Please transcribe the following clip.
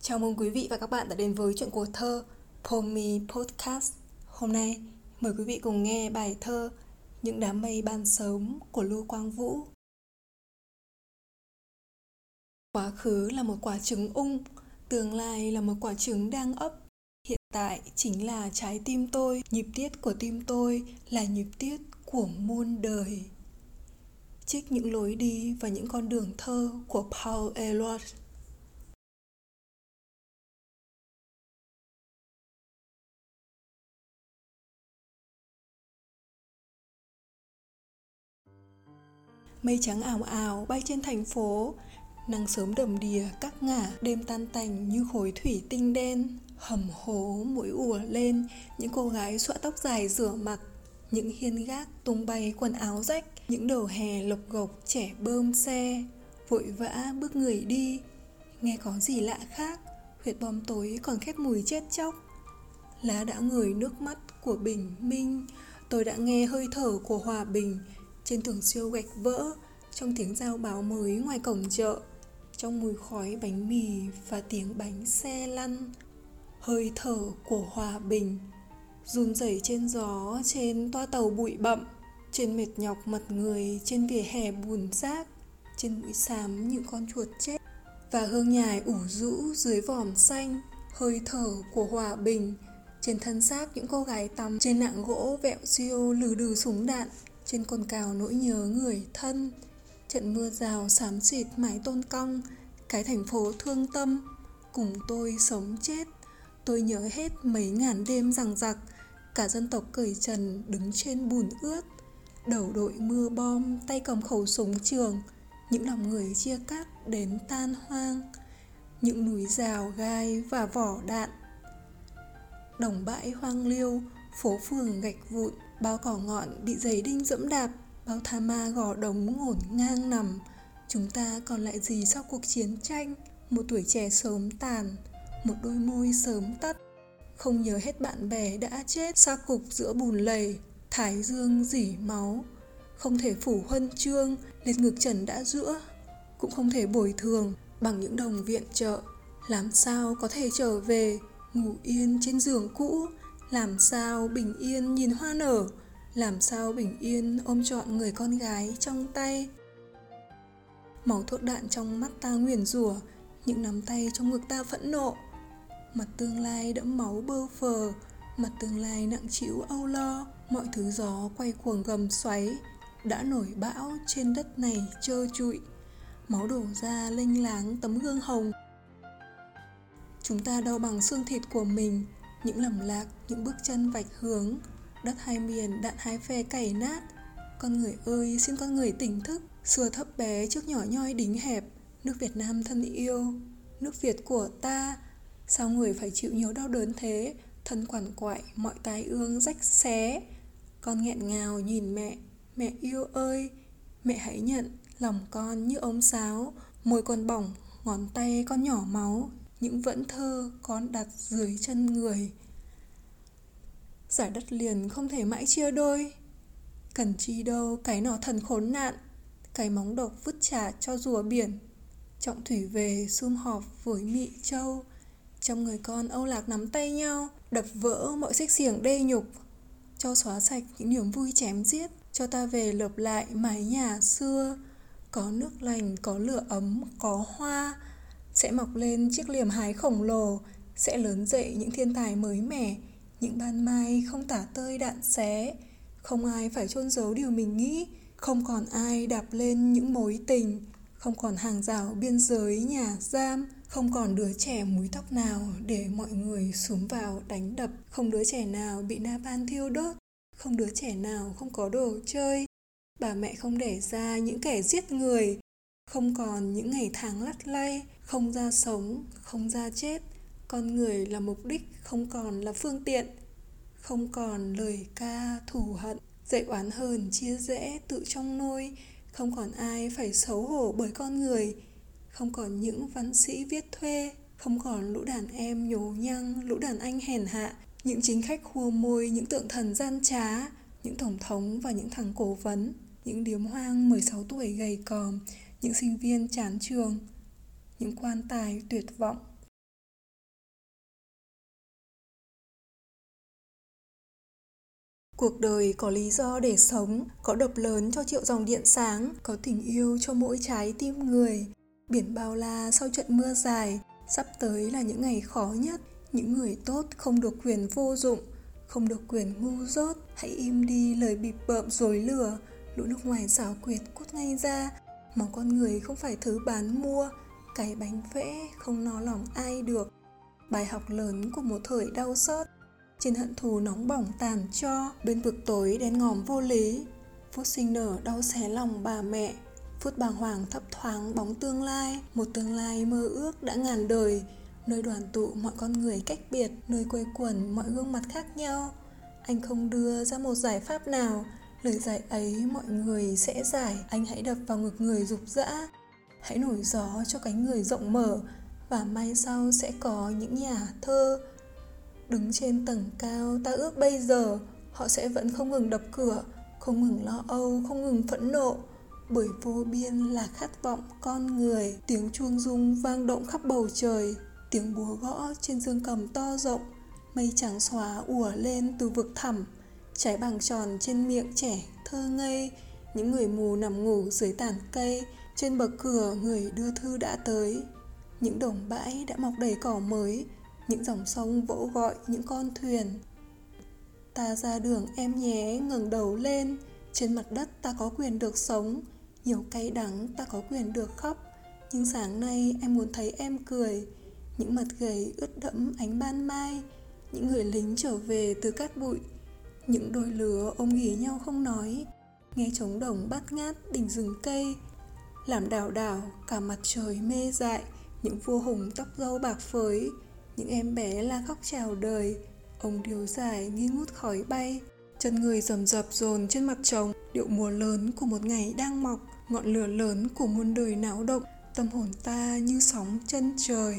Chào mừng quý vị và các bạn đã đến với chuyện của thơ Pomi Podcast. Hôm nay, mời quý vị cùng nghe bài thơ Những đám mây ban sớm của Lưu Quang Vũ. Quá khứ là một quả trứng ung, tương lai là một quả trứng đang ấp. Hiện tại chính là trái tim tôi, nhịp tiết của tim tôi là nhịp tiết của muôn đời. Trích những lối đi và những con đường thơ của Paul Eluard Mây trắng ảo ảo bay trên thành phố. Nắng sớm đầm đìa, các ngả, Đêm tan tành như khối thủy tinh đen. Hầm hố mũi ùa lên, Những cô gái xõa tóc dài rửa mặt. Những hiên gác tung bay quần áo rách, Những đầu hè lộc gộc, trẻ bơm xe. Vội vã bước người đi. Nghe có gì lạ khác, Huyệt bom tối còn khét mùi chết chóc. Lá đã ngửi nước mắt của bình minh. Tôi đã nghe hơi thở của hòa bình trên tường siêu gạch vỡ trong tiếng giao báo mới ngoài cổng chợ. Trong mùi khói bánh mì và tiếng bánh xe lăn, hơi thở của hòa bình run rẩy trên gió, trên toa tàu bụi bậm trên mệt nhọc mặt người, trên vỉa hè bùn rác, trên mũi xám những con chuột chết. Và hương nhài ủ rũ dưới vòm xanh, hơi thở của hòa bình. Trên thân xác những cô gái tắm trên nạng gỗ vẹo siêu lừ đừ súng đạn trên cồn cào nỗi nhớ người thân, trận mưa rào xám xịt mái tôn cong, cái thành phố thương tâm, cùng tôi sống chết. Tôi nhớ hết mấy ngàn đêm rằng giặc cả dân tộc cởi trần đứng trên bùn ướt. Đầu đội mưa bom, tay cầm khẩu súng trường, những lòng người chia cắt đến tan hoang. Những núi rào gai và vỏ đạn, đồng bãi hoang liêu phố phường gạch vụn, bao cỏ ngọn bị giày đinh dẫm đạp, bao tha ma gò đống ngổn ngang nằm. Chúng ta còn lại gì sau cuộc chiến tranh? Một tuổi trẻ sớm tàn, một đôi môi sớm tắt. Không nhớ hết bạn bè đã chết xa cục giữa bùn lầy, thái dương dỉ máu. Không thể phủ huân chương, liệt ngực trần đã giữa, cũng không thể bồi thường bằng những đồng viện trợ. Làm sao có thể trở về, ngủ yên trên giường cũ? Làm sao bình yên nhìn hoa nở? Làm sao bình yên ôm trọn người con gái trong tay? Máu thuốc đạn trong mắt ta nguyền rủa, những nắm tay trong ngực ta phẫn nộ. Mặt tương lai đẫm máu bơ phờ, mặt tương lai nặng trĩu âu lo, mọi thứ gió quay cuồng gầm xoáy, đã nổi bão trên đất này trơ trụi. Máu đổ ra lênh láng tấm gương hồng. Chúng ta đau bằng xương thịt của mình những lầm lạc, những bước chân vạch hướng, đất hai miền, đạn hai phe cày nát. Con người ơi, xin con người tỉnh thức xưa thấp bé trước nhỏ nhoi đính hẹp. Nước việt nam thân yêu, nước việt của ta. Sao người phải chịu nhiều đau đớn thế? Thân quản quại, mọi tai ương rách xé. Con nghẹn ngào nhìn mẹ mẹ yêu ơi. Mẹ hãy nhận, lòng con như ống sáo. Môi con bỏng, ngón tay con nhỏ máu những vẫn thơ con đặt dưới chân người. Giải đất liền không thể mãi chia đôi, cần chi đâu cái nọ thần khốn nạn, cái móng độc vứt trả cho rùa biển. Trọng thủy về sum họp với mị châu, trong người con âu lạc nắm tay nhau, đập vỡ mọi xích xiềng đê nhục, cho xóa sạch những niềm vui chém giết, cho ta về lợp lại mái nhà xưa. Có nước lành, có lửa ấm, có hoa sẽ mọc lên chiếc liềm hái khổng lồ, sẽ lớn dậy những thiên tài mới mẻ, những ban mai không tả tơi đạn xé. Không ai phải chôn giấu điều mình nghĩ, không còn ai đạp lên những mối tình, không còn hàng rào biên giới nhà giam, không còn đứa trẻ múi tóc nào để mọi người xuống vào đánh đập. Không đứa trẻ nào bị na ban thiêu đốt, không đứa trẻ nào không có đồ chơi. Bà mẹ không để ra những kẻ giết người, không còn những ngày tháng lắt lay không ra sống, không ra chết. Con người là mục đích, không còn là phương tiện, không còn lời ca thù hận. Dạy oán hờn, chia rẽ, tự trong nôi. Không còn ai phải xấu hổ bởi con người. Không còn những văn sĩ viết thuê. Không còn lũ đàn em nhố nhăng, lũ đàn anh hèn hạ. Những chính khách khua môi, những tượng thần gian trá. Những tổng thống và những thằng cố vấn. Những điếm hoang 16 tuổi gầy còm. Những sinh viên chán trường những quan tài tuyệt vọng Cuộc đời có lý do để sống, có đập lớn cho triệu dòng điện sáng, có tình yêu cho mỗi trái tim người. Biển bao la sau trận mưa dài, sắp tới là những ngày khó nhất. Những người tốt không được quyền vô dụng, không được quyền ngu dốt. Hãy im đi lời bịp bợm dối lừa, lũ nước ngoài xảo quyệt cút ngay ra. Máu con người không phải thứ bán mua, cái bánh vẽ không no lòng ai được. Bài học lớn của một thời đau xót. Trên hận thù nóng bỏng tàn cho, bên vực tối đen ngòm vô lý. Phút sinh nở đau xé lòng bà mẹ. Phút bàng hoàng thấp thoáng bóng tương lai. Một tương lai mơ ước đã ngàn đời. Nơi đoàn tụ mọi con người cách biệt, nơi quây quần mọi gương mặt khác nhau. Anh không đưa ra một giải pháp nào. Lời giải ấy mọi người sẽ giải. Anh hãy đập vào ngực người dục dã hãy nổi gió cho cánh người rộng mở và mai sau sẽ có những nhà thơ Đứng trên tầng cao. Ta ước bây giờ Họ sẽ vẫn không ngừng đập cửa Không ngừng lo âu, không ngừng phẫn nộ. Bởi vô biên là khát vọng con người. Tiếng chuông rung vang động khắp bầu trời Tiếng búa gõ trên dương cầm to rộng. Mây trắng xóa ùa lên từ vực thẳm Trái bằng tròn trên miệng trẻ thơ ngây. Những người mù nằm ngủ dưới tàn cây trên bậc cửa, người đưa thư đã tới. Những đồng bãi đã mọc đầy cỏ mới, những dòng sông vỗ gọi những con thuyền. Ta ra đường em nhé, ngẩng đầu lên. Trên mặt đất ta có quyền được sống, nhiều cay đắng ta có quyền được khóc. Nhưng sáng nay em muốn thấy em cười, những mặt gầy ướt đẫm ánh ban mai, những người lính trở về từ cát bụi. Những đôi lứa ôm ghì nhau không nói, nghe trống đồng bát ngát đỉnh rừng cây làm đảo đảo cả mặt trời mê dại, những vua hùng tóc râu bạc phới, những em bé la khóc chào đời. Ông điếu dài nghi ngút khói bay, chân người rầm rập dồn trên mặt trống điệu mùa lớn của một ngày đang mọc, ngọn lửa lớn của muôn đời náo động, tâm hồn ta như sóng chân trời.